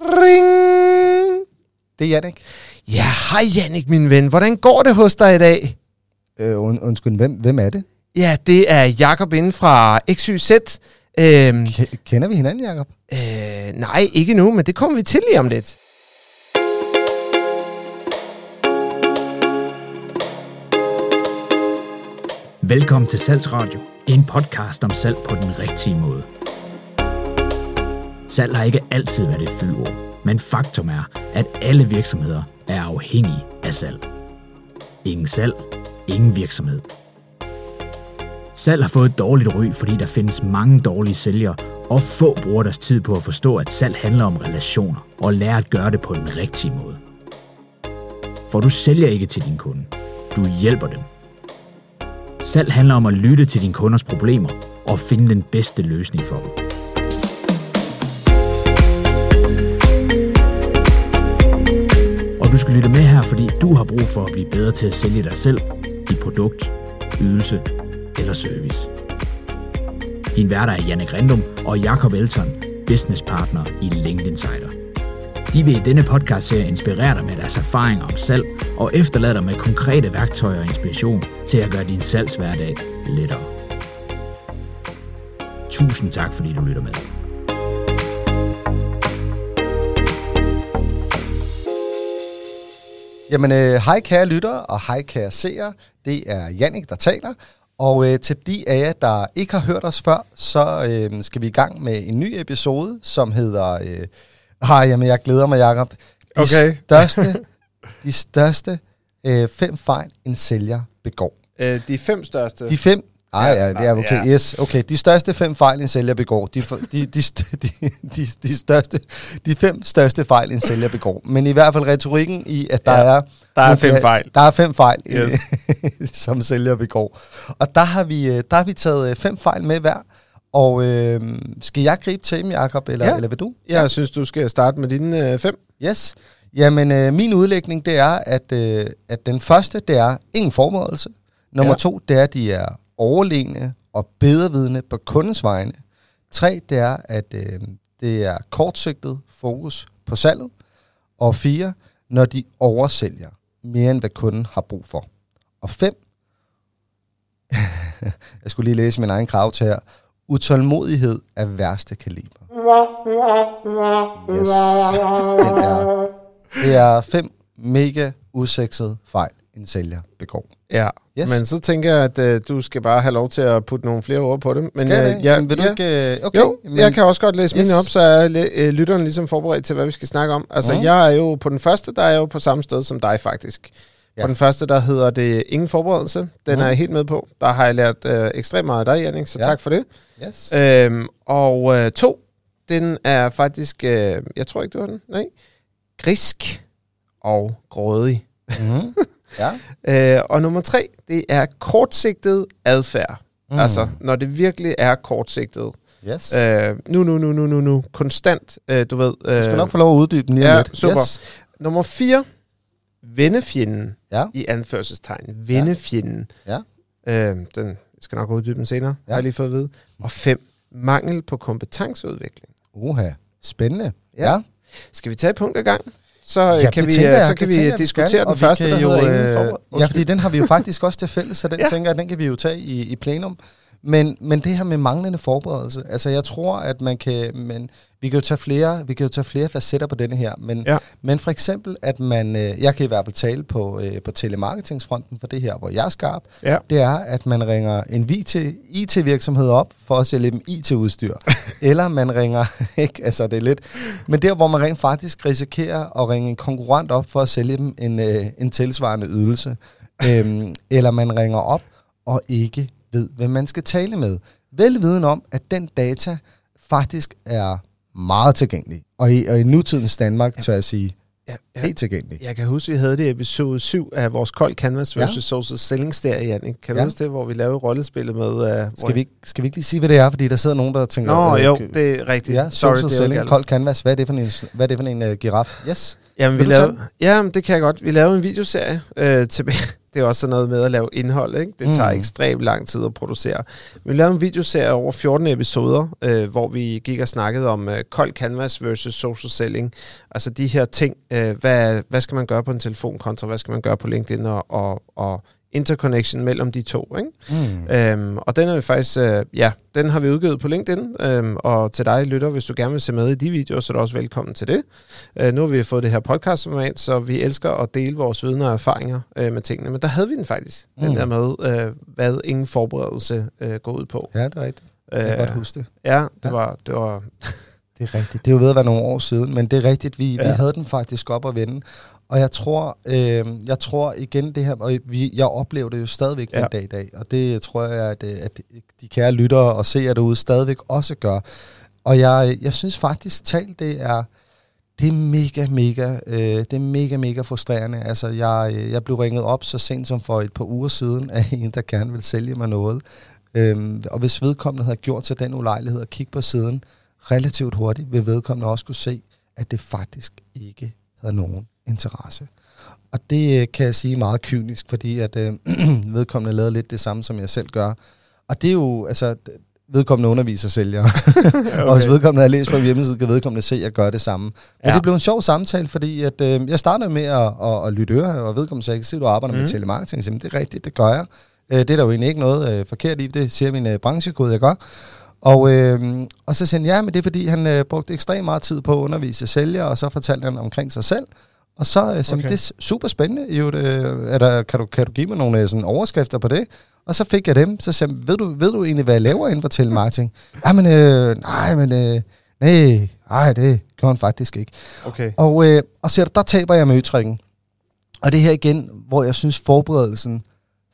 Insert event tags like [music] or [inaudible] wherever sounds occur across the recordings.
Ring! Det er Jannik. Ja, hej Jannik, min ven. Hvordan går det hos dig i dag? Øh, und, undskyld, hvem, hvem er det? Ja, det er Jakob inden fra XYZ. Øhm, K- kender vi hinanden, Jacob? øh, nej, ikke nu, men det kommer vi til lige om lidt. Velkommen til Salgsradio, en podcast om salg på den rigtige måde. Salg har ikke altid været et fyldord, men faktum er, at alle virksomheder er afhængige af salg. Ingen salg, ingen virksomhed. Salg har fået et dårligt ry, fordi der findes mange dårlige sælgere, og få bruger deres tid på at forstå, at salg handler om relationer, og lære at gøre det på den rigtige måde. For du sælger ikke til din kunde, du hjælper dem. Salg handler om at lytte til din kunders problemer og finde den bedste løsning for dem. Og du skal lytte med her, fordi du har brug for at blive bedre til at sælge dig selv, dit produkt, ydelse eller service. Din værter er Janne Grindum og Jakob Elton, business partner i LinkedIn Insider. De vil i denne podcast serie inspirere dig med deres erfaringer om salg og efterlade dig med konkrete værktøjer og inspiration til at gøre din salgshverdag lettere. Tusind tak, fordi du lytter med. Jamen, øh, hej kære lyttere, og hej kære seere. Det er Jannik, der taler. Og øh, til de af jer, der ikke har hørt os før, så øh, skal vi i gang med en ny episode, som hedder... Øh, ej, jamen, jeg glæder mig, Jacob. De Okay. største, de største øh, fem fejl, en sælger begår. Øh, de fem største. De fem... Ej, Ja, ja, det er okay. ja. Yes, okay. De største fem fejl, en sælger begår. De, de, de, [laughs] de, de, de, største, de fem største fejl, en sælger begår. Men i hvert fald retorikken i, at der Ja, er... der er fem fejl. Der er fem fejl, Yes. [laughs] som sælger begår. Og der har vi, øh, der har vi taget øh, fem fejl med hver. Og øh, skal jeg gribe til dem, Jacob, eller, Ja. eller vil du? Jeg synes, du skal starte med dine øh, fem. Yes. Jamen, øh, min udlægning, det er, at, øh, at den første, det er ingen forberedelse. Nummer Ja. ja. to, det er, at de er overlegne og bedrevidende på kundens vegne. Tre, det er, at øh, det er kortsigtet fokus på salget. Og fire, når de oversælger mere end hvad kunden har brug for. Og fem, [laughs] jeg skulle lige læse min egen krav til her. Utålmodighed af værste kaliber. Yes. Det er, det er fem mega usexede fejl, en sælger begår. Ja, Yes. men så tænker jeg, at øh, du skal bare have lov til at putte nogle flere ord på det. Men, Skal jeg øh, Men vil du ja, ikke... øh, Okay, jo, men, jeg kan også godt læse yes. mine op, så er læ- øh, lytteren ligesom forberedt til, hvad vi skal snakke om. Altså, Mhm. jeg er jo på den første, der er jeg jo på samme sted som dig faktisk. Ja. På den første, der hedder det ingen forberedelse. Den Mhm. er jeg helt med på. Der har jeg lært øh, ekstremt meget af dig, Jannik, så ja. Tak for det. Yes. Øhm, og øh, to, den er faktisk, øh, jeg tror ikke, du har den, nej, grisk og grådig. Mm-hmm. [laughs] Ja. Øh, og nummer tre, det er kortsigtet adfærd. Mm. Altså, når det virkelig er kortsigtet. Yes. Øh, nu, nu, nu, nu, nu, nu. Konstant, øh, du ved. Øh, du skal nok få lov at uddybe den lige ja, lidt. super. Yes. Nummer fire, vennefjenden Ja. i anførselstegn. Vennefjenden. Ja. Øh, den skal nok uddybe den senere, ja. Ja. har jeg lige fået at vide. Og fem, mangel på kompetenceudvikling. Uha. Spændende. Ja. Ja. Skal vi tage et punkt ad gang? Så Ja, ja, kan vi, øh, jeg, så kan vi tænker diskutere skal, den første, der jo, hedder øh, Ja, fordi den har vi jo faktisk også til fælles, så den [laughs] ja. tænker jeg, den kan vi jo tage i, i plenum. Men, men det her med manglende forberedelse, altså jeg tror, at man kan, men vi kan jo tage flere, vi kan jo tage flere facetter på denne her, men, Ja. men for eksempel, at man, øh, jeg kan i hvert fald tale på, øh, på telemarketingsfronten for det her, hvor jeg er skarp, Ja. det er, at man ringer en IT-virksomhed op for at sælge dem IT-udstyr. [laughs] Eller man ringer, [laughs] ikke, altså det er lidt, men der, hvor man rent faktisk risikerer at ringe en konkurrent op for at sælge dem en, øh, en tilsvarende ydelse. [laughs] øhm, eller man ringer op og ikke ved, hvem man skal tale med. Velviden om, at den data faktisk er meget tilgængelig. Og i, og i nutidens Danmark, tør jeg sige, Ja, ja. helt tilgængelig. Jeg kan huske, vi havde det i episode 7 af vores Cold Canvas Ja. versus Social Selling serie, Jannik. Kan du Ja. huske det, hvor vi lavede rollespillet med... Uh, Skal vi, skal vi ikke lige sige, hvad det er? Fordi der sidder nogen, der tænker... Nå, øh, jo, k- det er rigtigt. Ja, Sorry, social selling, kold canvas. Hvad er det for en, hvad er det for en uh, giraf? Yes. Jamen, vi Vil tage lavede, ja, men det kan jeg godt. Vi lavede en videoserie øh, tilbage, Det er også sådan noget med at lave indhold, ikke? Det tager Mm. ekstremt lang tid at producere. Vi lavede en videoserie over 14 episoder, øh, hvor vi gik og snakkede om øh, kold canvas versus social selling. Altså de her ting, øh, hvad, hvad skal man gøre på en telefon kontra hvad skal man gøre på LinkedIn og, og, og interconnection mellem de to, ikke? Mm. Øhm, og den er vi faktisk, øh, ja, den har vi udgivet på LinkedIn, øhm, og til dig lytter, hvis du gerne vil se med i de videoer, så er du også velkommen til det. Øh, nu har vi fået det her podcast format, så vi elsker at dele vores viden og erfaringer øh, med tingene, men der havde vi den faktisk, mm. den der med, øh, hvad ingen forberedelse øh, går ud på. Ja, det er rigtigt. Jeg kan Øh, godt huske det. ja, det Ja. var, det var, Det er rigtigt. Det er jo ved at være nogle år siden, men det er rigtigt, vi, ja. vi havde den faktisk op at vende. Og jeg tror, øh, jeg tror igen det her, og vi, jeg oplever det jo stadigvæk ja. Den dag i dag, og det tror jeg, at, øh, at de kære lyttere og seere derude stadigvæk også gør. Og jeg, jeg synes faktisk, talt det er, det er mega, mega, øh, det er mega, mega frustrerende. Altså, jeg, øh, jeg blev ringet op så sent som for et par uger siden af [laughs] en, der gerne vil sælge mig noget. Øhm, og hvis vedkommende havde gjort sig den ulejlighed at kigge på siden relativt hurtigt, vil vedkommende også kunne se, at det faktisk ikke havde nogen interesse. Og det øh, kan jeg sige meget kynisk, fordi at øh, [clears throat] vedkommende lavede lidt det samme, som jeg selv gør. Og det er jo, altså, vedkommende underviser sælgere. [laughs] okay. Og hvis vedkommende har læst på hjemmeside, kan vedkommende se, at jeg gør det samme. Men ja. Det blev en sjov samtale, fordi at, øh, jeg startede med at, at, at lytte øre, og vedkommende sagde, se, du arbejder mm. med Mhm. telemarketing. Jeg "Men det er rigtigt, det gør jeg. Øh, det er der jo egentlig ikke noget øh, forkert i, det siger min øh, branchekode, jeg gør. Og, øh, og så sagde han, ja, men det er fordi, han øh, brugte ekstremt meget tid på at undervise sælgere, og så fortalte han omkring sig selv. Og så øh, sagde okay. Det er super spændende. Jo, det, er der, kan, du, kan du give mig nogle øh, sådan overskrifter på det? Og så fik jeg dem. Så sagde ved du, ved du egentlig, hvad jeg laver inden for telemarketing? [laughs] Jamen, øh, nej, men øh, nej, ej, det gjorde han faktisk ikke. okay. Og, øh, og så der taber jeg med ytringen. Og det er her igen, hvor jeg synes forberedelsen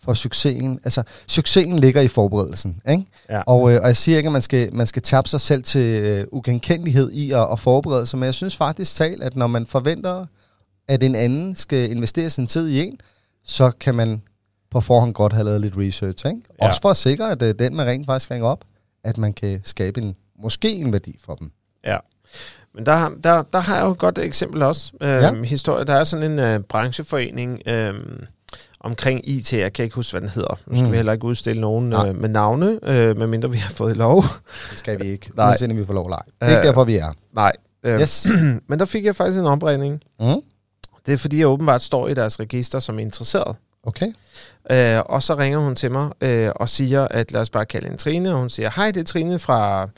for succesen, altså succesen ligger i forberedelsen, ikke? Ja. Og, øh, og jeg siger ikke, at man skal, man skal tabe sig selv til øh, ugenkendelighed i at, at forberede sig, men jeg synes faktisk talt, at når man forventer, at en anden skal investere sin tid i en, så kan man på forhånd godt have lavet lidt research, ikke? Ja. Også for at sikre, at øh, den, man rent faktisk ringer op, at man kan skabe en, måske en værdi for dem. Ja. Men der, har- der, der har jeg jo et godt eksempel også. Øhm, Ja. historie. Der er sådan en øh, brancheforening øhm, omkring IT. Jeg kan ikke huske, hvad den hedder. Nu skal Mm. vi heller ikke udstille nogen Nej. øh, med navne, øh, medmindre vi har fået lov. Det skal vi ikke, [laughs] Nej. uanset om vi får lov lege. Det er ikke Øh, derfor, vi er. Nej. Øh, Yes. [clears throat] Men der fik jeg faktisk en opregning. Mm. Det er fordi, jeg åbenbart står i deres register som interesseret. Okay. Øh, og så ringer hun til mig øh, og siger, at lad os bare kalde hende Trine. Og hun siger, hej, det er Trine fra...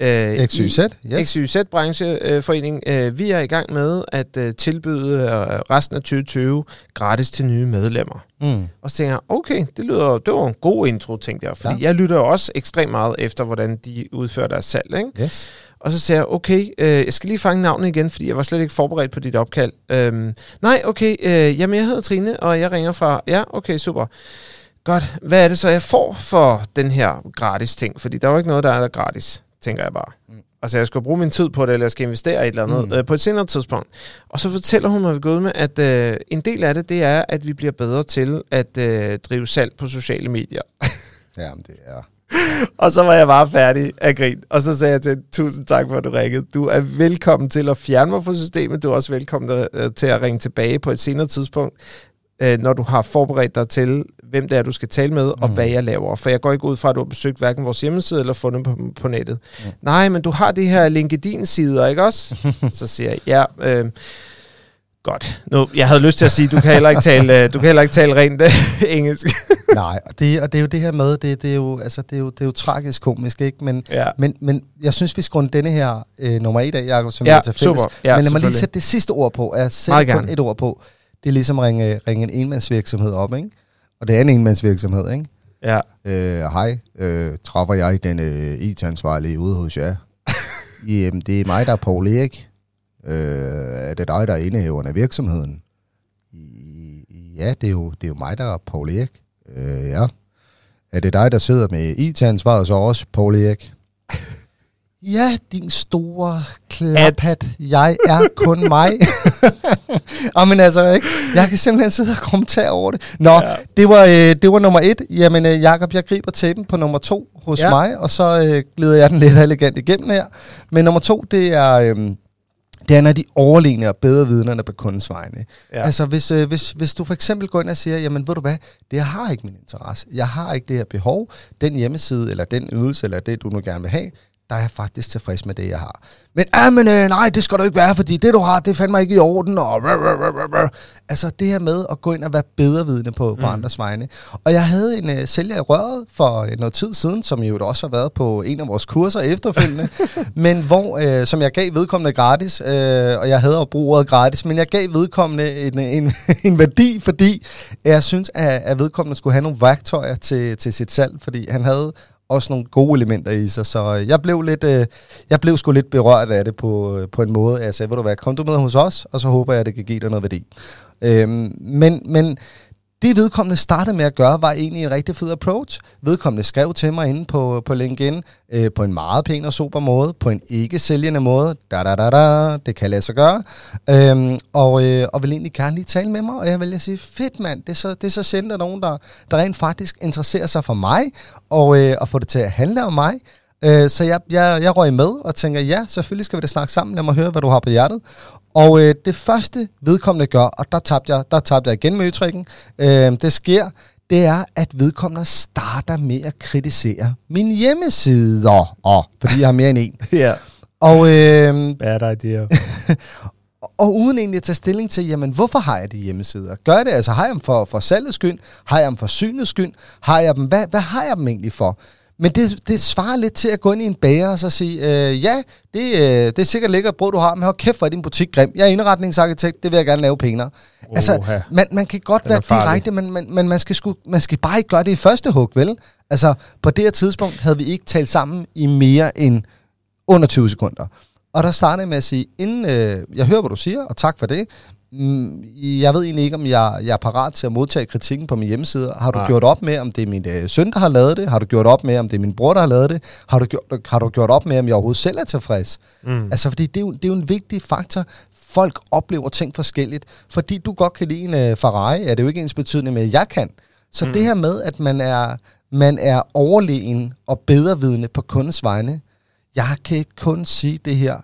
Øh, XYZ, yes. XYZ Brancheforening. Øh, vi er i gang med at øh, tilbyde øh, resten af 2020 gratis til nye medlemmer. Mm. Og så tænker jeg, okay, det lyder det var en god intro, tænkte jeg. Fordi Ja. ja. jeg lytter jo også ekstremt meget efter, hvordan de udfører deres salg. Ikke? Yes. Og så siger jeg, okay, øh, jeg skal lige fange navnet igen, fordi jeg var slet ikke forberedt på dit opkald. Øhm, nej, okay, øh, jamen jeg hedder Trine, og jeg ringer fra... Ja, okay, super. Godt, hvad er det så, jeg får for den her gratis ting? Fordi der er jo ikke noget, der er gratis, tænker jeg bare. Mm. Altså, jeg skal bruge min tid på det, eller jeg skal investere i et eller andet Mm. øh, på et senere tidspunkt. Og så fortæller hun mig ved Gud med, at øh, en del af det, det er, at vi bliver bedre til at øh, drive salg på sociale medier. [laughs] Jamen, det er... Og så var jeg bare færdig af grin. Og så sagde jeg til tusind tak for, at du ringede. Du er velkommen til at fjerne mig fra systemet. Du er også velkommen øh, til at ringe tilbage på et senere tidspunkt, øh, når du har forberedt dig til, hvem det er, du skal tale med, og Mm. hvad jeg laver. For jeg går ikke ud fra, at du har besøgt hverken vores hjemmeside eller fundet på, på nettet. Mm. Nej, men du har de her LinkedIn-sider, ikke også? [laughs] så siger jeg, ja... Øh, Godt. Nu, jeg havde lyst til at sige, du kan heller ikke tale, øh, du kan heller ikke tale rent øh, engelsk. [laughs] Nej, og det, og det er jo det her med, det, det, er, jo, altså, det, er, jo, det er jo tragisk komisk, ikke? Men, ja. men, men jeg synes, vi skal runde denne her øh, nummer et af, Jacob, som Ja, har til fælles. super. Ja, men lad mig lige sætte det sidste ord på. Jeg Meget sætter kun et ord på. Det er ligesom at ringe, ringe en enmandsvirksomhed op, ikke? Og det er en enmandsvirksomhed, ikke? Ja. Øh, hej, øh, træffer jeg den øh, IT-ansvarlige ude hos jer? [laughs] Jamen, det er mig, der er Paul Erik. Øh, er det dig, der er indehaveren af virksomheden? Ja, det er jo, det er jo mig, der er Paul Erik. Øh, ja. Er det dig, der sidder med IT-ansvaret så også, Paul Erik? [laughs] Ja, din store klaphat. Jeg er kun mig. [laughs] Og men altså, ikke? Jeg kan simpelthen sidde og kommentere over det. Nå, ja. Det, var, øh, det var nummer et. Jamen, øh, Jakob, jeg griber tæppen på nummer to hos ja. Mig, og så øh, glider jeg den lidt elegant igennem her. Men nummer to, det er, øh, det er de overlegne og bedre vidnerne på kundens vegne. Ja. Altså hvis, øh, hvis, hvis du for eksempel går ind og siger, jamen ved du hvad, det har ikke min interesse. Jeg har ikke det her behov. Den hjemmeside, eller den ydelse, eller det du nu gerne vil have, der er jeg faktisk tilfreds med det, jeg har. Men, ah, men øh, nej, det skal du ikke være, fordi det, du har, det fandt mig ikke i orden. Og, rrr, rrr, rrr, rrr. Altså det her med at gå ind og være bedre vidne på, på andres vegne. Og jeg havde en øh, sælger i røret for øh, noget tid siden, som jo også har været på en af vores kurser efterfølgende, [laughs] men hvor, øh, som jeg gav vedkommende gratis, øh, og jeg havde at bruge ordet gratis, men jeg gav vedkommende en, en, [laughs] en værdi, fordi jeg synes, at, at vedkommende skulle have nogle værktøjer til, til sit salg, fordi han havde også nogle gode elementer i sig, så øh, jeg blev lidt, øh, jeg blev sgu lidt berørt af det på, øh, på en måde. Jeg sagde, ved du hvad, kom du med hos os, og så håber jeg, at det kan give dig noget værdi. Øhm, men, men det vedkommende startede med at gøre, var egentlig en rigtig fed approach. Vedkommende skrev til mig inde på, på LinkedIn, øh, på en meget pæn og super måde, på en ikke sælgende måde. Da, da, da, da, det kan lade sig gøre. Øhm, og, øh, og vil egentlig gerne lige tale med mig, og jeg vil sige, fedt mand, det er så, det er så sjældent, at nogen, der, der rent faktisk interesserer sig for mig, og, øh, og får det til at handle om mig. Øh, så jeg, jeg, jeg røg med og tænker, ja, selvfølgelig skal vi da snakke sammen. Lad mig høre, hvad du har på hjertet. Og øh, det første vedkommende gør, og der tabte jeg, der tabte jeg igen med øtrikken, øh, det sker, det er, at vedkommende starter med at kritisere min hjemmeside, og, fordi jeg har mere end en. [laughs] Ja. Og, øh, Bad idea. [laughs] og uden egentlig at tage stilling til, jamen hvorfor har jeg de hjemmesider? Gør det, altså har jeg dem for, for salgets skyld? Har jeg dem for synets skyld? Har jeg dem, hvad, hvad har jeg dem egentlig for? Men det, det svarer lidt til at gå ind i en bager og så sige, øh, ja, det, øh, det er sikkert lækkert brød, du har, men hold kæft, hvor er din butik grim. Jeg er indretningsarkitekt, det vil jeg gerne lave pænere. Oha. Altså, man, man kan godt Den være direkte, men, men, men man, skal sgu, man skal bare ikke gøre det i første hug, vel? Altså, på det her tidspunkt havde vi ikke talt sammen i mere end under 20 sekunder. Og der startede jeg med at sige, inden øh, jeg hører, hvad du siger, og tak for det, jeg ved egentlig ikke, om jeg, jeg er parat til at modtage kritikken på min hjemmeside. Har du Nej. gjort op med, om det er min øh, søn, der har lavet det? Har du gjort op med, om det er min bror, der har lavet det? Har du gjort, har du gjort op med, om jeg overhovedet selv er tilfreds? Mm. Altså, fordi det er, jo, det er jo en vigtig faktor. Folk oplever ting forskelligt. Fordi du godt kan lide en øh, Ferrari, er det jo ikke ens betydning med, at jeg kan. Så mm. det her med, at man er, man er overlegen og bedrevidende på kundens vegne, jeg kan ikke kun sige det her.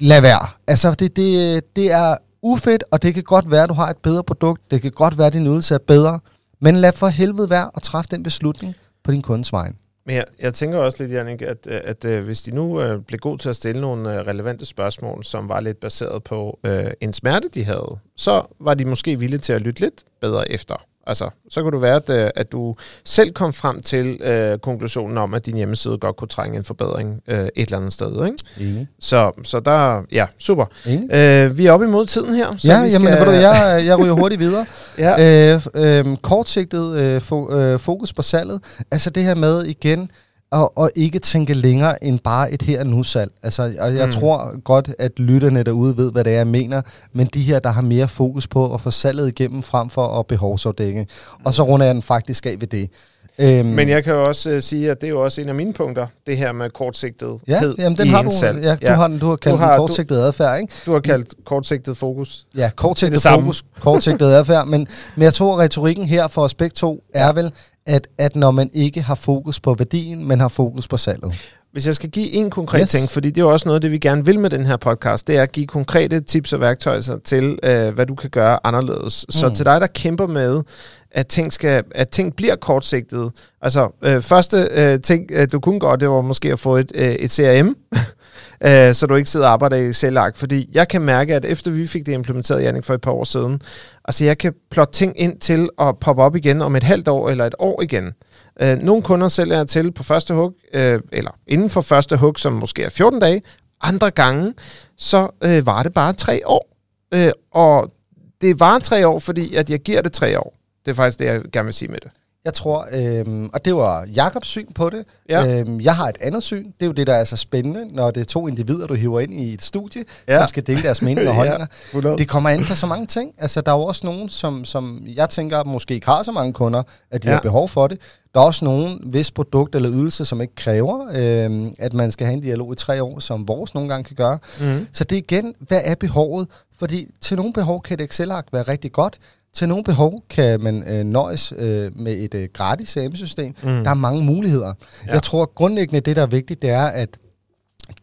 Lad være. Altså, det, det, det er ufedt, og det kan godt være, at du har et bedre produkt. Det kan godt være, at din ydelse er bedre. Men lad for helvede være at træffe den beslutning på din kundes vej. Men jeg, jeg tænker også lidt, Jannik, at, øh, at, at hvis de nu øh, blev god til at stille nogle øh, relevante spørgsmål, som var lidt baseret på øh, en smerte, de havde, så var de måske villige til at lytte lidt bedre efter. Altså, så kunne det være, at, øh, at du selv kom frem til øh, konklusionen om, at din hjemmeside godt kunne trænge en forbedring øh, et eller andet sted. Ikke? Enig. Så, så der, ja, super. Enig. Øh, vi er oppe imod tiden her. Så Ja, vi jamen, ved du, jeg, jeg ryger hurtigt videre. [laughs] ja. Øh, øh, kortsigtet øh, fo- øh, fokus på salget. Altså det her med igen at, at ikke tænke længere end bare et her og nu salg. Altså, og jeg Mm. tror godt, at lytterne derude ved, hvad det er, jeg mener. Men de her, der har mere fokus på at få salget igennem frem for at behovsafdække. Og så runder jeg den faktisk af ved det. Øhm, Men jeg kan jo også øh, sige, at det er jo også en af mine punkter, det her med kortsigtet Ja, jamen den har du, salg. ja, du, har, den, du har kaldt Du du har- har, kortsigtet adfærd, ikke? du har kaldt kortsigtet fokus. Ja, Det det kortsigtet samme. fokus, kortsigtet adfærd. Men, men jeg tror, at retorikken her for os begge to er vel, at, at når man ikke har fokus på værdien, men har fokus på salget. Hvis jeg skal give en konkret yes. Ting, fordi det er jo også noget, det vi gerne vil med den her podcast, det er at give konkrete tips og værktøjer til, øh, hvad du kan gøre anderledes. Mm. Så til dig, der kæmper med, at ting, skal, at ting bliver kortsigtede. Altså, øh, første øh, ting, øh, du kunne gøre, det var måske at få et, øh, et CRM, [laughs] øh, så du ikke sidder og arbejder i Excel-ark. Fordi jeg kan mærke, at efter vi fik det implementeret, Jannik, for et par år siden, altså jeg kan plotte ting ind til at poppe op igen om et halvt år eller et år igen. Øh, nogle kunder sælger jeg til på første hug, øh, eller inden for første hug, som måske er 14 dage. Andre gange, så øh, var det bare tre år. Øh, og det var tre år, fordi at jeg giver det tre år. Det er faktisk det, jeg gerne vil sige med det. Jeg tror, øhm, og det var Jakobs syn på det. Ja. Øhm, jeg har et andet syn. Det er jo det, der er så spændende, når det er to individer, du hiver ind i et studie, Ja. ja. som skal dele deres meninger og [laughs] Ja. holdninger. 100. Det kommer an på så mange ting. Altså, der er jo også nogen, som, som jeg tænker måske ikke har så mange kunder, at de Ja. ja. har behov for det. Der er også nogen, hvis produkt eller ydelse, som ikke kræver, øhm, at man skal have en dialog i tre år, som vores nogle gange kan gøre. Mm. Så det er igen, hvad er behovet? Fordi til nogle behov kan et Excel-ark være rigtig godt. Til nogle behov kan man øh, nøjes øh, med et øh, gratis CRM-system. Mm. Der er mange muligheder. Ja. Jeg tror grundlæggende, det der er vigtigt, det er, at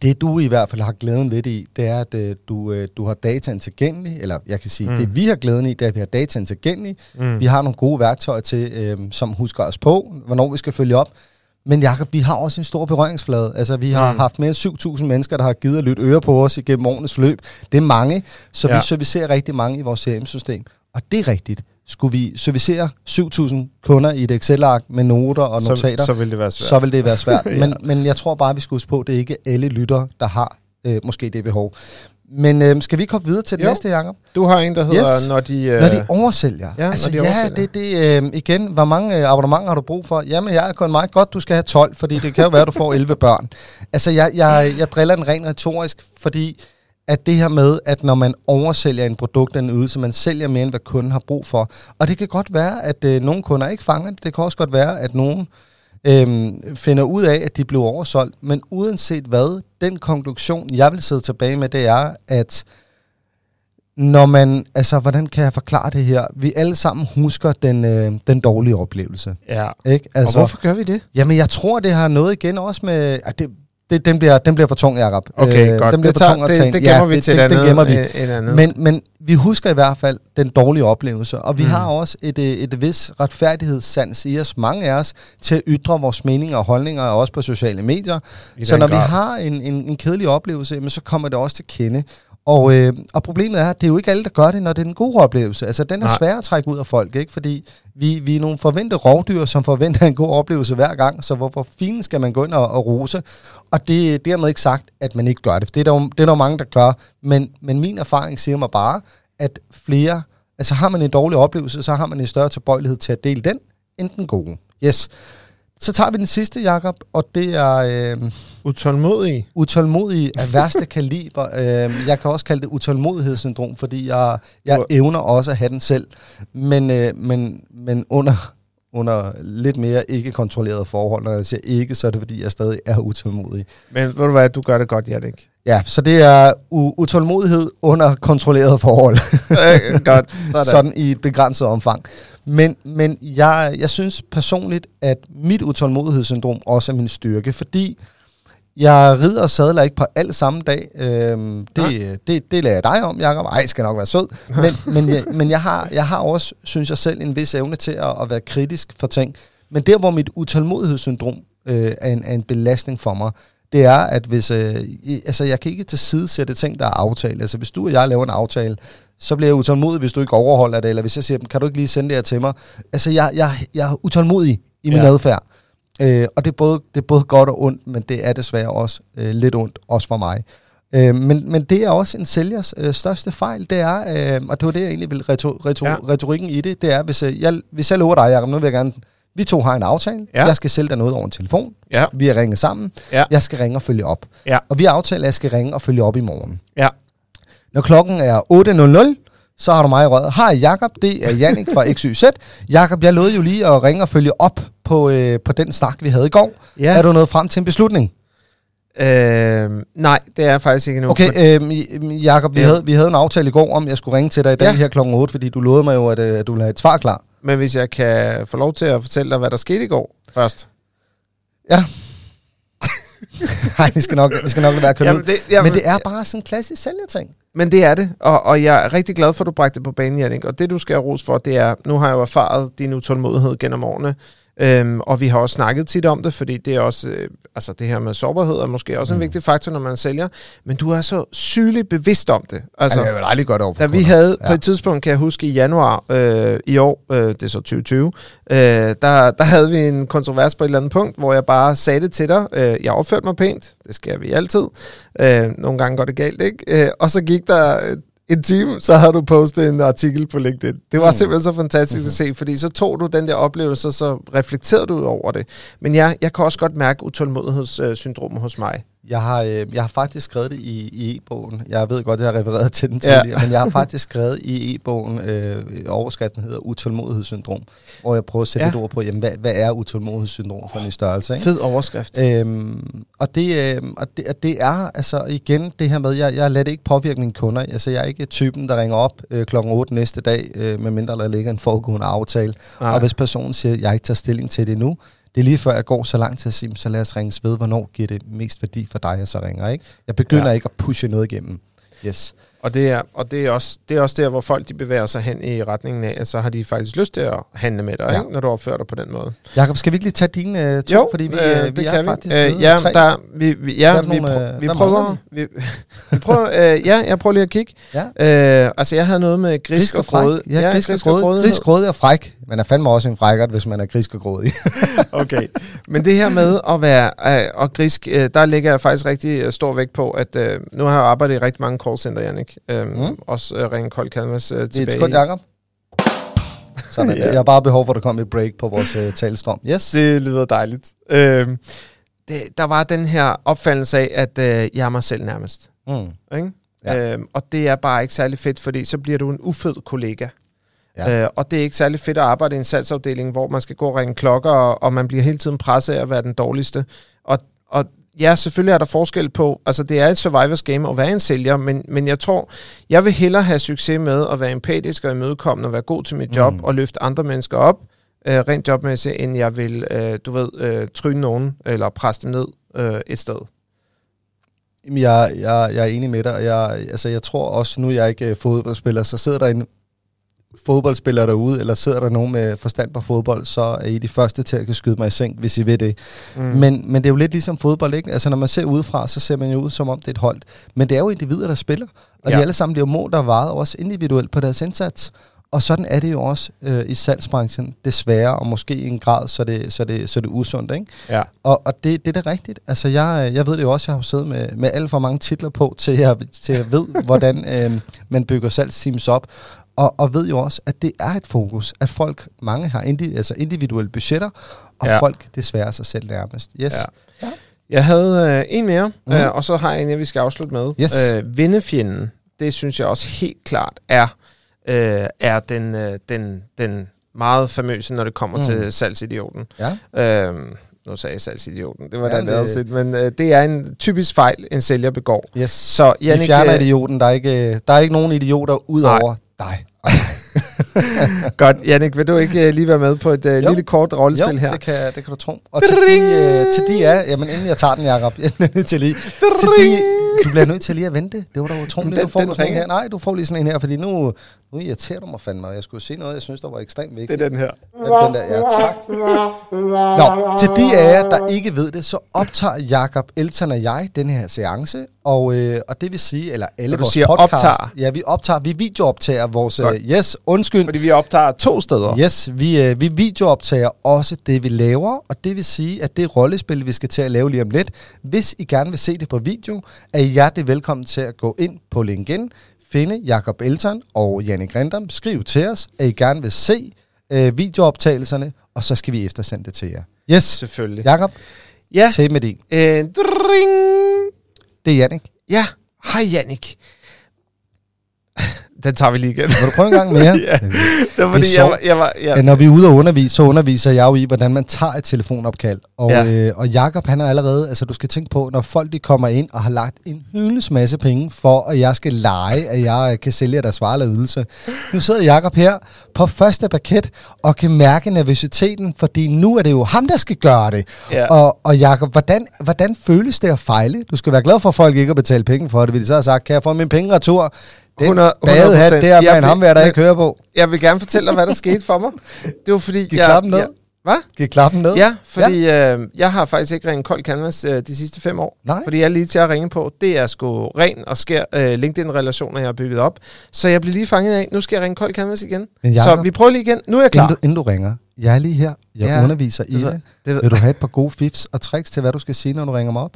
Det du i hvert fald har glæden lidt i, det er, at øh, du, øh, du har dataen tilgængelig, eller jeg kan sige, mm. det vi har glæden i, det er, at vi har dataen tilgængelig. Mm. Vi har nogle gode værktøjer til, øh, som husker os på, hvornår vi skal følge op. Men Jacob, vi har også en stor berøringsflade. Altså, vi har mm. haft mere end 7.000 mennesker, der har givet at lytte øre på os igennem årenes løb. Det er mange, så ja. vi servicerer rigtig mange i vores CRM-system. Og det er rigtigt. Skulle vi servicere 7.000 kunder i et Excel-ark med noter og notater, så, så vil det være svært. Så vil det være svært. [laughs] ja. men, men jeg tror bare, vi skal huske på, at det er ikke alle lyttere, der har øh, måske det behov. Men øh, skal vi komme videre til det næste, Jacob? Du har en, der hedder, yes. når de... Øh... Når de oversælger. Ja, altså, de oversælger. ja det, det øh, igen, hvor mange øh, abonnementer har du brug for? Jamen, jeg er kun meget godt, du skal have 12, fordi det kan jo være, at du får 11 børn. Altså, jeg, jeg, jeg driller den rent retorisk, fordi at det her med, at når man oversælger en produkt eller en ydelse, man sælger mere, end hvad kunden har brug for. Og det kan godt være, at øh, nogle kunder ikke fanger det. Det kan også godt være, at nogen øhm, finder ud af, at de bliver oversolgt. Men uanset hvad, den konklusion, jeg vil sidde tilbage med, det er, at når man, altså, hvordan kan jeg forklare det her? Vi alle sammen husker den, øh, den dårlige oplevelse. Ja. Ikke? Altså, og hvorfor gør vi det? Jamen, jeg tror, det har noget igen også med... At det, det, den, bliver, den bliver for tung, Jacob. Okay, øh, godt. Den bliver det, for tung det, at det, det gemmer ja, vi til det, det, det gemmer vi. En andet. Men, men vi husker i hvert fald den dårlige oplevelse, og vi mm. har også et, et, et vis retfærdighedssans i os, mange af os, til at ytre vores meninger og holdninger, også på sociale medier. I så når grad. vi har en, en, en kedelig oplevelse, jamen, så kommer det også til kende. Og, øh, og problemet er, at det er jo ikke alle, der gør det, når det er en god oplevelse. Altså, den er Nej. svær at trække ud af folk, ikke? Fordi vi, vi er nogle forventede rovdyr, som forventer en god oplevelse hver gang, så hvorfor fint skal man gå ind og, og rose? Og det er dermed ikke sagt, at man ikke gør det, for det er der, det er der mange, der gør. Men, men min erfaring siger mig bare, at flere, altså har man en dårlig oplevelse, så har man en større tilbøjelighed til at dele den, end den gode. Yes. Så tager vi den sidste, Jakob, og det er... Øh, utålmodig. Utålmodig af værste [laughs] kaliber. Øh, jeg kan også kalde det utålmodighedssyndrom, fordi jeg, jeg evner også at have den selv. Men, øh, men, men under, under lidt mere ikke kontrolleret forhold. Når jeg siger ikke, så er det fordi, jeg stadig er utålmodig. Men ved du hvad, du gør det godt, Jannik. Ja, så det er u- utålmodighed under kontrolleret forhold. øh, godt, [laughs] sådan. sådan i et begrænset omfang. Men, men jeg, jeg synes personligt, at mit utålmodighedssyndrom også er min styrke, fordi jeg rider og sadler ikke på alt samme dag. Øhm, det, det, det lader jeg dig om, Jacob. Ej, skal nok være sød. Men, [laughs] men, jeg, men jeg, har, jeg har også, synes jeg selv, en vis evne til at, at være kritisk for ting. Men der, hvor mit utålmodighedssyndrom øh, er, en, er en belastning for mig, det er, at hvis, øh, altså jeg kan ikke til side sætte ting, der er aftalt. Altså hvis du og jeg laver en aftale, så bliver jeg utålmodig, hvis du ikke overholder det, eller hvis jeg siger, kan du ikke lige sende det her til mig? Altså jeg, jeg, jeg er utålmodig i min ja. adfærd. Øh, og det er, både, det er både godt og ondt, men det er desværre også øh, lidt ondt, også for mig. Øh, men, men det er også en sælgers øh, største fejl, det er, øh, og det var det, jeg egentlig vil retor, retor, ja. retorikken i det, det er, hvis øh, jeg, hvis jeg lover dig, Jacob, nu vil jeg gerne, vi to har en aftale, ja. jeg skal sælge dig noget over en telefon, ja. vi har ringet sammen, ja. jeg skal ringe og følge op. Ja. Og vi har aftalt, at jeg skal ringe og følge op i morgen. Ja. Når klokken er 8.00, så har du mig i røret. Hej Jakob, det er Jannik fra XYZ. Jakob, jeg lovede jo lige at ringe og følge op på, øh, på den snak, vi havde i går. Ja. Er du nået frem til en beslutning? Øh, nej, det er faktisk ikke nu. Okay, øh, Jakob, vi, ja. havde, vi havde en aftale i går om, at jeg skulle ringe til dig i dag ja. her klokken 8, fordi du lovede mig jo, at, øh, at du ville have et svar klar. Men hvis jeg kan få lov til at fortælle dig, hvad der skete i går først. Ja. Nej, vi skal nok, vi skal nok være kørt det, jamen, Men det er bare sådan en klassisk sælgerting. Men det er det, og, og jeg er rigtig glad for, at du bragte det på banen, Jannik. Og det, du skal have ros for, det er, nu har jeg jo erfaret din utålmodighed gennem årene. Øhm, og vi har også snakket tit om det, fordi det er også, øh, altså det her med sårbarhed er måske også mm. en vigtig faktor, når man sælger. Men du er så sygeligt bevidst om det. Altså, ja, det er aldrig godt over Da vi havde, ja. på et tidspunkt kan jeg huske i januar øh, i år, øh, det er så 2020, øh, der, der havde vi en kontrovers på et eller andet punkt, hvor jeg bare sagde det til dig. Øh, jeg opførte mig pænt, det skal vi altid. Øh, nogle gange går det galt, ikke? Øh, og så gik der en time, så har du postet en artikel på LinkedIn. Det var mm. simpelthen så fantastisk mm. at se, fordi så tog du den der oplevelse, og så reflekterede du over det. Men ja, jeg kan også godt mærke utålmodighedssyndromet hos mig. Jeg har, øh, jeg har faktisk skrevet det i, i e-bogen. Jeg ved godt, at jeg har refereret til den tidligere, ja. men jeg har faktisk skrevet i e-bogen, øh, overskriften hedder utålmodighedssyndrom, hvor jeg prøver at sætte ja. et ord på, jamen, hvad, hvad er utålmodighedssyndrom for en størrelse? Ikke? Fed overskrift. Øhm, og, det, øh, og, det, og det er altså igen det her med, jeg, jeg lader det ikke påvirke mine kunder. Altså, jeg er ikke typen, der ringer op øh, klokken 8 næste dag, øh, medmindre der ligger en foregående aftale. Nej. Og hvis personen siger, at jeg ikke tager stilling til det nu, Det er lige før, jeg går så langt til at sige, så lad os ringe ved, hvornår giver det mest værdi for dig, jeg så ringer. Ikke? Jeg begynder ja. ikke at pushe noget igennem. Yes. Og det er, og det er, også, det er også der, hvor folk de bevæger sig hen i retningen af, at så har de faktisk lyst til at handle med dig, ja. ikke, når du opfører dig på den måde. Jakob, skal vi ikke lige tage dine uh, to? Jo, fordi vi, øh, uh, vi det er kan faktisk vi. øh, Øh, ja, tre. der, vi, vi, ja, vi, nogle, øh, vi prøver, vi, vi prøver, øh, ja, jeg prøver lige at kigge. Ja. Øh, altså, jeg havde noget med grisk, og fræk. gråd. Ja, grisk og gråd. Grisk, gråd og fræk. Man er fandme også en frækkert, hvis man er grisk og grådig. [laughs] Okay. Men det her med at være øh, og grisk, øh, der lægger jeg faktisk rigtig øh, stor vægt på, at øh, nu har jeg arbejdet i rigtig mange callcenter, Jannik. Øh, Mm. Også øh, ringe kold canvas øh, Det er et tilbage. sekund, Jacob. Sådan, [laughs] Ja. Jeg har bare behov for, at der kommer et break på vores uh, talestrøm. Yes. Det lyder dejligt. Øh, det, der var den her opfattelse af, at øh, jeg er mig selv nærmest. Mm. Ikke? Ja. Øhm, og det er bare ikke særlig fedt, fordi så bliver du en ufed kollega. Ja. Øh, og det er ikke særlig fedt at arbejde i en salgsafdeling, hvor man skal gå og ringe klokker, og, og man bliver hele tiden presset af at være den dårligste. Og, og ja, selvfølgelig er der forskel på, altså det er et survivors game at være en sælger, men, men jeg tror, jeg vil hellere have succes med at være empatisk og imødekommende og være god til mit job Mm. mm. og løfte andre mennesker op, øh, rent jobmæssigt, end jeg vil, øh, du ved, øh, tryne nogen eller presse dem ned øh, et sted. Jamen, Jeg, jeg, jeg er enig med dig, og jeg, altså, jeg tror også, nu er jeg ikke øh, fodboldspiller, så sidder der en fodboldspiller derude, eller sidder der nogen med forstand på fodbold, så er I de første til at kan skyde mig i seng, hvis I ved det. Mm. Men, men det er jo lidt ligesom fodbold, ikke? Altså når man ser udefra, så ser man jo ud som om det er et hold. Men det er jo individer, der spiller, og ja. De alle sammen bliver mål, der er varet også individuelt på deres indsats. Og sådan er det jo også øh, i salgsbranchen, desværre, og måske i en grad, så det, så det, så det er usundt, ikke? Ja. Og, og det, det er da rigtigt. Altså, jeg, jeg ved det jo også, jeg har jo siddet med, med alt for mange titler på, til jeg, til jeg ved, [laughs] hvordan øh, man bygger salgsteams op. Og, og ved jo også, at det er et fokus, at folk, mange har indi, altså individuelle budgetter, og ja. Ja. folk desværre sig selv nærmest. Yes. Ja. Jeg havde øh, en mere, Mhm. mm. øh, og så har jeg en, jeg vi skal afslutte med. Yes. Øh, vindefjenden, det synes jeg også helt klart er, øh, er den, øh, den, den meget famøse, når det kommer Mm. til salgsidioten. Ja. Øh, nu sagde jeg salgsidioten, det var Ja, ja, da det... afsnit, men øh, det er en typisk fejl, en sælger begår. Yes. Så Vi Jannik, fjerner øh, idioten. Der er ikke, der er ikke nogen idioter ud Nej. over dig. [laughs] godt, Jannik, vil du ikke øh, lige være med på et øh, Jo. lille kort rollespil jo, her? det kan, det kan du tro. Og til de, øh, til de er, jamen inden jeg tager den, Jacob, jeg bliver nødt til lige, til de, du bliver nødt til lige at vente. Det var da utroligt, Den- du får den sådan her. Nej, du får lige sådan en her, fordi nu, nu irriterer du mig fandme, og jeg skulle se noget, jeg synes, der var ekstremt vigtigt. Det er den her. Er det den der? Ja, tak. Nå, til de af jer, der ikke ved det, så optager Jakob Elton og jeg den her seance, og, øh, og det vil sige, eller alle vores siger podcast. optager. Ja, vi optager, vi videooptager vores, øh, yes, undskyld, Fordi vi optager to steder. Yes, vi, øh, vi videooptager også det, vi laver, og det vil sige, at det rollespil, vi skal til at lave lige om lidt, hvis I gerne vil se det på video, er I hjertelig velkommen til at gå ind på LinkedIn, finde Jakob Elton og Jannik Rindam, skriv til os, at I gerne vil se øh, videooptagelserne, og så skal vi eftersende det til jer. Yes, Selvfølgelig. Jakob, Ja. tag med din. Øh, dring. Det er Jannik. Ja, hej Jannik. Den tager vi lige igen. Vil du prøve en gang mere? [laughs] ja, det var fordi, Det jeg var, jeg var ja. Når vi er ude og undervise, så underviser jeg jo i, hvordan man tager et telefonopkald. Og, ja. Øh, og Jakob han er allerede, altså du skal tænke på, når folk de kommer ind og har lagt en hyldes masse penge for, at jeg skal lege, at jeg kan sælge deres vare eller ydelse. Nu sidder Jakob her på første paket og kan mærke nervøsiteten, fordi nu er det jo ham, der skal gøre det. Ja. Og, og Jakob, hvordan, hvordan føles det at fejle? Du skal være glad for, at folk ikke har betalt penge for det, fordi de så har sagt, kan jeg få mine penge retur? Den 100 badehat, 100%. der med en hamvær, der ikke hører på. Jeg vil gerne fortælle dig, hvad der skete for mig. Det var fordi... Giv jeg, klappen ned. Jeg, hvad? Giv klappen ned. Ja, fordi ja. Øh, jeg har faktisk ikke ringet kold canvas øh, de sidste fem år. Nej. Fordi jeg er lige til at ringe på. Det er sgu ren og skær øh, LinkedIn-relationer, jeg har bygget op. Så jeg blev lige fanget af, nu skal jeg ringe kold canvas igen. Men Så Jacob, vi prøver lige igen. Nu er jeg klar. inden, du, inden du ringer, jeg er lige her. Jeg Ja, underviser i det ved- det ved- Vil du have et par gode fifs og tricks til, hvad du skal sige, når du ringer mig op?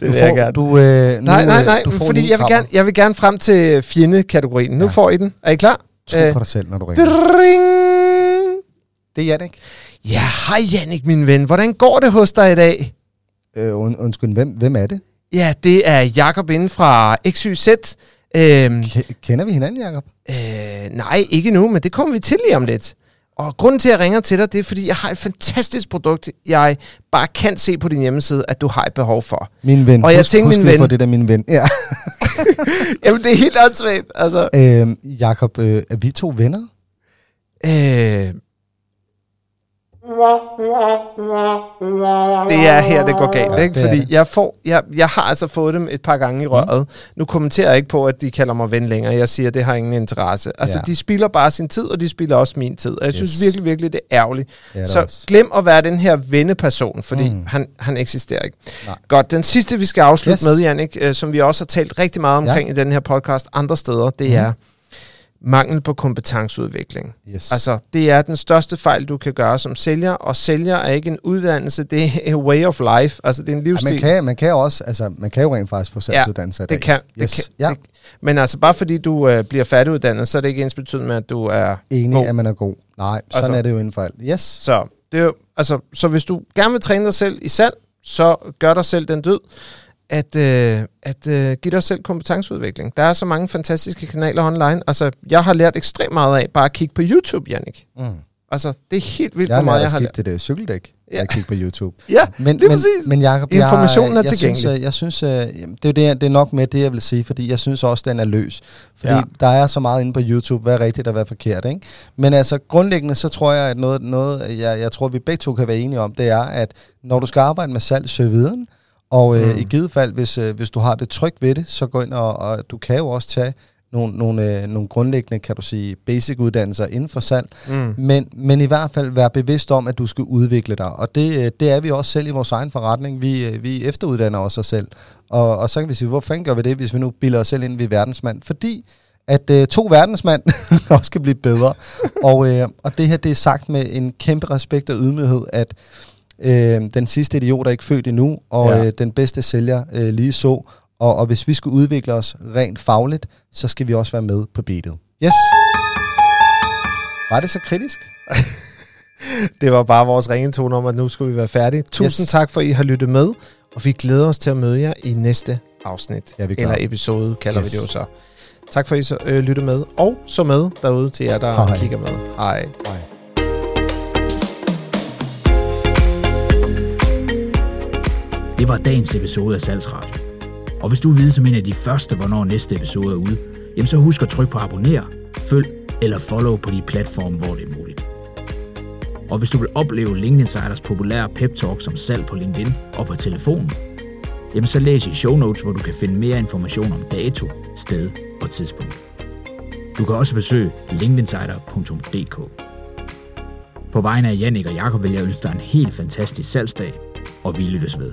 Det du vil får, jeg gerne. Du, øh, nu, Nej, nej, øh, nej, du får fordi jeg vil, gerne, jeg vil gerne frem til fjendekategorien. Nu Ja. får I den. Er I klar? Tro Øh, på dig selv, når du ringer. Dring! Det er Jannik. Ja, hej Jannik, min ven. Hvordan går det hos dig i dag? Øh, und, undskyld, hvem, hvem er det? Ja, det er Jakob inden fra XYZ. Øhm, K- kender vi hinanden, Jacob? øh, nej, ikke nu, men det kommer vi til lige om lidt. Og grunden til, at jeg ringer til dig, det er, fordi jeg har et fantastisk produkt, jeg bare kan se på din hjemmeside, at du har et behov for. Min ven. Og jeg husk, tænkte, husk min ven- For det der, min ven. Ja. [laughs] Jamen, det er helt åndssvagt. Altså, øh, Jacob, øh, er vi to venner? øh, Det er her, det går galt, Ja, ikke? Fordi det. jeg, får, jeg, jeg har altså fået dem et par gange i røret. Mm. Nu kommenterer jeg ikke på, at de kalder mig ven længere. Jeg siger, at det har ingen interesse. Altså, Ja. de spilder bare sin tid, og de spiller også min tid. Og jeg synes Yes. virkelig, virkelig, det er ærgerligt. Er det Så også. glem at være den her venneperson, fordi mm. Mm. han, han eksisterer ikke. Nej. Godt, den sidste, vi skal afslutte Yes. med, Jannik, øh, som vi også har talt rigtig meget omkring ja. i den her podcast andre steder, det Mhm. er mangel på kompetenceudvikling. Yes. Altså, det er den største fejl, du kan gøre som sælger, og sælger er ikke en uddannelse, det er a way of life. Altså, det er en ja, livsstil. man, kan, man kan jo også, altså, man kan jo rent faktisk få salgsuddannelse i dag. det kan, Yes. det kan Ja. det, Men altså, bare fordi du øh, bliver færdiguddannet, så er det ikke ens betydende med, at du er Enig, god. at man er god. Nej, sådan Altså- er det jo inden for alt. Yes. Så, det er jo, altså, så hvis du gerne vil træne dig selv i salg, så gør dig selv den død, at, øh, at øh, give dig selv kompetenceudvikling. Der er så mange fantastiske kanaler online. Altså, jeg har lært ekstremt meget af bare at kigge på YouTube, Jannik. Mm. Altså, det er helt vildt, Jeg hvor har meget jeg har lært. skifte det cykeldæk, Ja. jeg kigger på YouTube. Ja, Men, lige men, præcis. men Jacob, Informationen er jeg, jeg tilgængelig. Synes, øh, jeg synes, øh, jamen, det, er det, det er nok med det, jeg vil sige, fordi jeg synes også, den er løs. Fordi Ja. der er så meget inde på YouTube, hvad er rigtigt og hvad er forkert. Ikke? Men altså grundlæggende, så tror jeg, at noget, noget jeg, jeg tror, vi begge to kan være enige om, det er, at når du skal arbejde med salg, søg viden. Og øh, Mm. i givet fald, hvis, øh, hvis du har det trygt ved det, så gå ind og, og du kan jo også tage nogle, nogle, øh, nogle grundlæggende, kan du sige, basic uddannelser inden for salg. Mm. Men, men i hvert fald være bevidst om, at du skal udvikle dig. Og det, øh, det er vi også selv i vores egen forretning. Vi, øh, vi efteruddanner os selv. Og, og så kan vi sige, hvor fanden gør vi det, hvis vi nu bilder os selv ind, vi er verdensmand? Fordi at øh, to verdensmand [laughs] også kan blive bedre. og, øh, og det her, det er sagt med en kæmpe respekt og ydmyghed, at øh, den sidste idiot er ikke født endnu, og Ja. øh, den bedste sælger øh, lige så. Og, og hvis vi skal udvikle os rent fagligt, så skal vi også være med på beatet. Yes! Var det så kritisk? [laughs] Det var bare vores ringetone om, at nu skulle vi være færdige. Tusind Yes. tak for, at I har lyttet med, og vi glæder os til at møde jer i næste afsnit. Ja, vi. Eller episode, kalder yes. Vi det jo så. Tak for, at I så, øh, lyttede med, og så med derude til jer, der Hej. kigger med. Hej. Nej. Det var dagens episode af Salgsradio. Og hvis du vil vide som en af de første, hvornår næste episode er ude, jamen så husk at trykke på abonner, følg eller follow på de platforme, hvor det er muligt. Og hvis du vil opleve LinkedIn Insiders populære pep talk som salg på LinkedIn og på telefonen, jamen så læs i show notes, hvor du kan finde mere information om dato, sted og tidspunkt. Du kan også besøge linkedinsider.dk. På vegne af Jannik og Jakob vil jeg ønske dig en helt fantastisk salgsdag, og vi lyttes ved.